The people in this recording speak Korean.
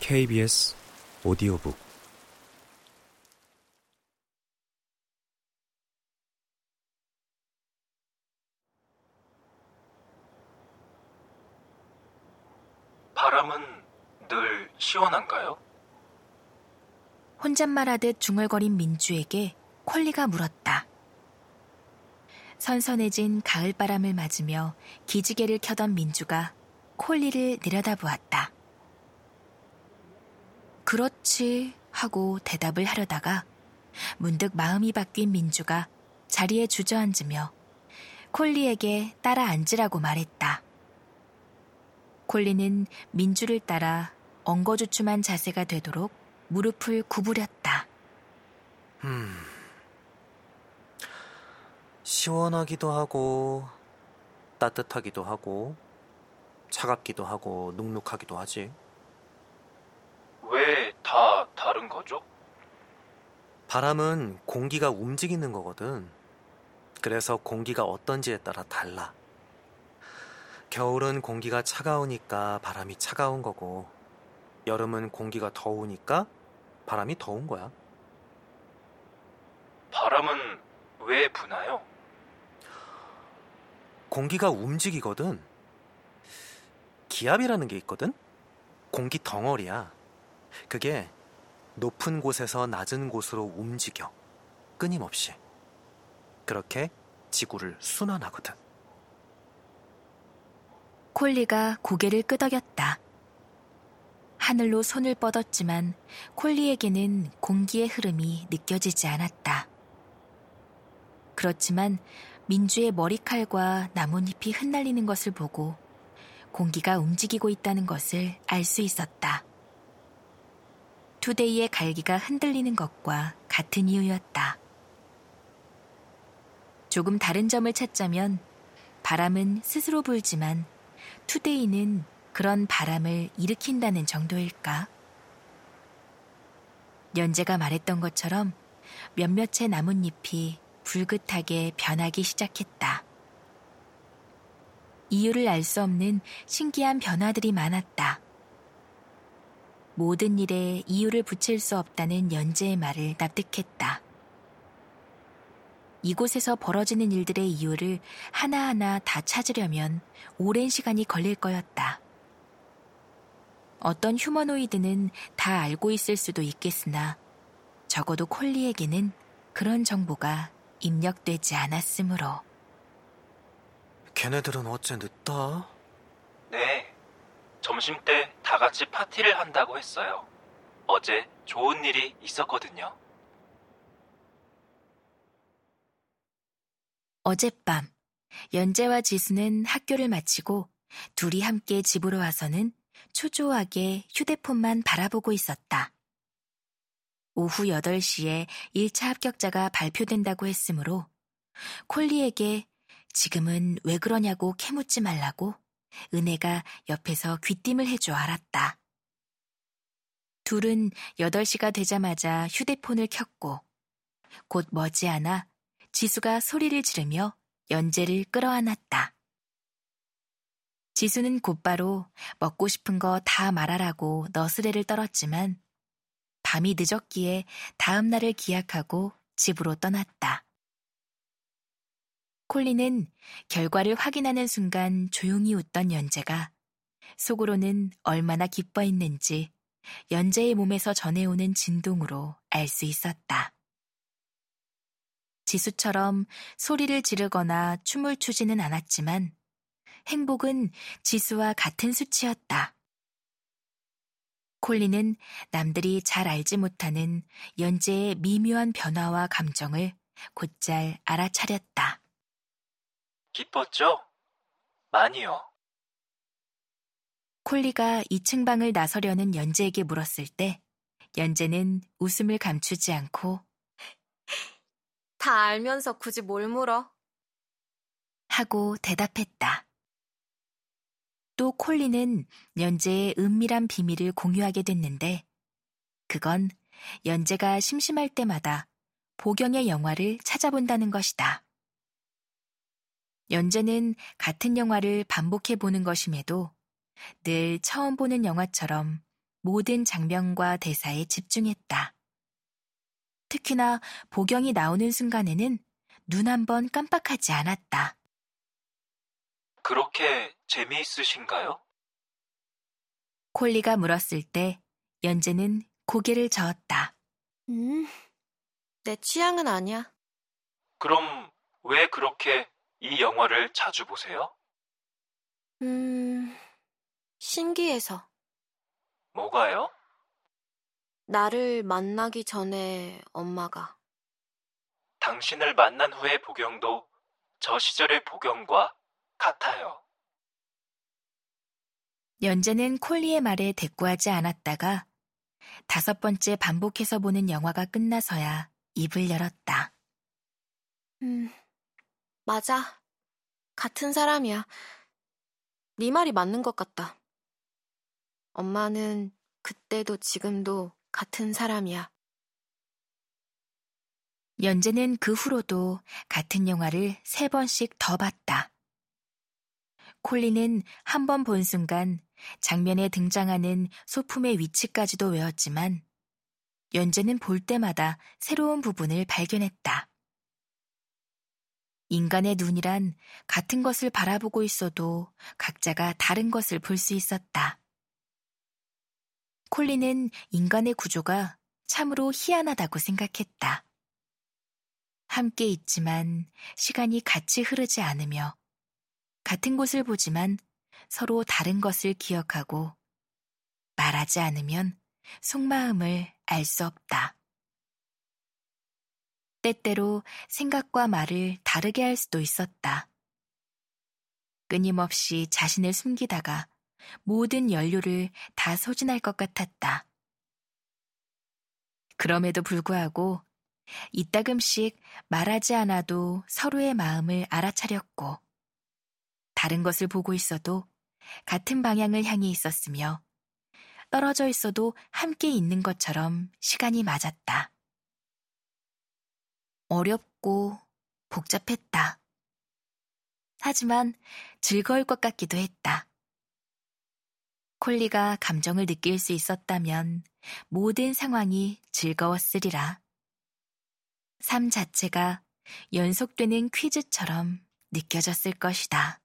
KBS 오디오북 바람은 늘 시원한가요? 혼잣말하듯 중얼거린 민주에게 콜리가 물었다. 선선해진 가을바람을 맞으며 기지개를 켜던 민주가 콜리를 내려다보았다. 그렇지 하고 대답을 하려다가 문득 마음이 바뀐 민주가 자리에 주저앉으며 콜리에게 따라 앉으라고 말했다. 콜리는 민주를 따라 엉거주춤한 자세가 되도록 무릎을 구부렸다. 음. 시원하기도 하고, 따뜻하기도 하고, 차갑기도 하고, 눅눅하기도 하지. 왜 다 다른 거죠? 바람은 공기가 움직이는 거거든. 그래서 공기가 어떤지에 따라 달라. 겨울은 공기가 차가우니까 바람이 차가운 거고, 여름은 공기가 더우니까 바람이 더운 거야. 바람은 왜 부나요? 공기가 움직이거든. 기압이라는 게 있거든. 공기 덩어리야. 그게 높은 곳에서 낮은 곳으로 움직여. 끊임없이. 그렇게 지구를 순환하거든. 콜리가 고개를 끄덕였다. 하늘로 손을 뻗었지만 콜리에게는 공기의 흐름이 느껴지지 않았다. 그렇지만 민주의 머리칼과 나뭇잎이 흩날리는 것을 보고 공기가 움직이고 있다는 것을 알 수 있었다. 투데이의 갈기가 흔들리는 것과 같은 이유였다. 조금 다른 점을 찾자면 바람은 스스로 불지만 투데이는 그런 바람을 일으킨다는 정도일까? 연재가 말했던 것처럼 몇몇의 나뭇잎이 불긋하게 변하기 시작했다. 이유를 알 수 없는 신기한 변화들이 많았다. 모든 일에 이유를 붙일 수 없다는 연재의 말을 납득했다. 이곳에서 벌어지는 일들의 이유를 하나하나 다 찾으려면 오랜 시간이 걸릴 거였다. 어떤 휴머노이드는 다 알고 있을 수도 있겠으나 적어도 콜리에게는 그런 정보가 입력되지 않았으므로. 걔네들은 어째 늦다? 네. 점심 때 다 같이 파티를 한다고 했어요. 어제 좋은 일이 있었거든요. 어젯밤, 연재와 지수는 학교를 마치고 둘이 함께 집으로 와서는 초조하게 휴대폰만 바라보고 있었다. 오후 8시에 1차 합격자가 발표된다고 했으므로 콜리에게 지금은 왜 그러냐고 캐묻지 말라고 은혜가 옆에서 귀띔을 해줘 알았다. 둘은 8시가 되자마자 휴대폰을 켰고 곧 머지않아 지수가 소리를 지르며 연재를 끌어안았다. 지수는 곧바로 먹고 싶은 거 다 말하라고 너스레를 떨었지만 밤이 늦었기에 다음 날을 기약하고 집으로 떠났다. 콜리는 결과를 확인하는 순간 조용히 웃던 연재가 속으로는 얼마나 기뻐했는지 연재의 몸에서 전해오는 진동으로 알 수 있었다. 지수처럼 소리를 지르거나 춤을 추지는 않았지만 행복은 지수와 같은 수치였다. 콜리는 남들이 잘 알지 못하는 연재의 미묘한 변화와 감정을 곧잘 알아차렸다. 기뻤죠? 많이요. 콜리가 2층 방을 나서려는 연재에게 물었을 때 연재는 웃음을 감추지 않고 다 알면서 굳이 뭘 물어? 하고 대답했다. 또 콜리는 연재의 은밀한 비밀을 공유하게 됐는데 그건 연재가 심심할 때마다 보경의 영화를 찾아본다는 것이다. 연재는 같은 영화를 반복해 보는 것임에도 늘 처음 보는 영화처럼 모든 장면과 대사에 집중했다. 특히나 보경이 나오는 순간에는 눈 한 번 깜빡하지 않았다. 그렇게 재미있으신가요? 콜리가 물었을 때 연재는 고개를 저었다. 음, 내 취향은 아니야. 그럼 왜 그렇게 이 영화를 자주 보세요? 음, 신기해서. 뭐가요? 나를 만나기 전에 엄마가. 당신을 만난 후의 보경도 저 시절의 보경과 같아요. 연재는 콜리의 말에 대꾸하지 않았다가 다섯 번째 반복해서 보는 영화가 끝나서야 입을 열었다. 음, 맞아. 같은 사람이야. 네 말이 맞는 것 같다. 엄마는 그때도 지금도 같은 사람이야. 연재는 그 후로도 같은 영화를 세 번씩 더 봤다. 콜리는 한번 본 순간 장면에 등장하는 소품의 위치까지도 외웠지만 연재는 볼 때마다 새로운 부분을 발견했다. 인간의 눈이란 같은 것을 바라보고 있어도 각자가 다른 것을 볼 수 있었다. 콜리는 인간의 구조가 참으로 희한하다고 생각했다. 함께 있지만 시간이 같이 흐르지 않으며 같은 곳을 보지만 서로 다른 것을 기억하고 말하지 않으면 속마음을 알 수 없다. 때때로 생각과 말을 다르게 할 수도 있었다. 끊임없이 자신을 숨기다가 모든 연료를 다 소진할 것 같았다. 그럼에도 불구하고 이따금씩 말하지 않아도 서로의 마음을 알아차렸고 다른 것을 보고 있어도 같은 방향을 향해 있었으며 떨어져 있어도 함께 있는 것처럼 시간이 맞았다. 어렵고 복잡했다. 하지만 즐거울 것 같기도 했다. 콜리가 감정을 느낄 수 있었다면 모든 상황이 즐거웠으리라. 삶 자체가 연속되는 퀴즈처럼 느껴졌을 것이다.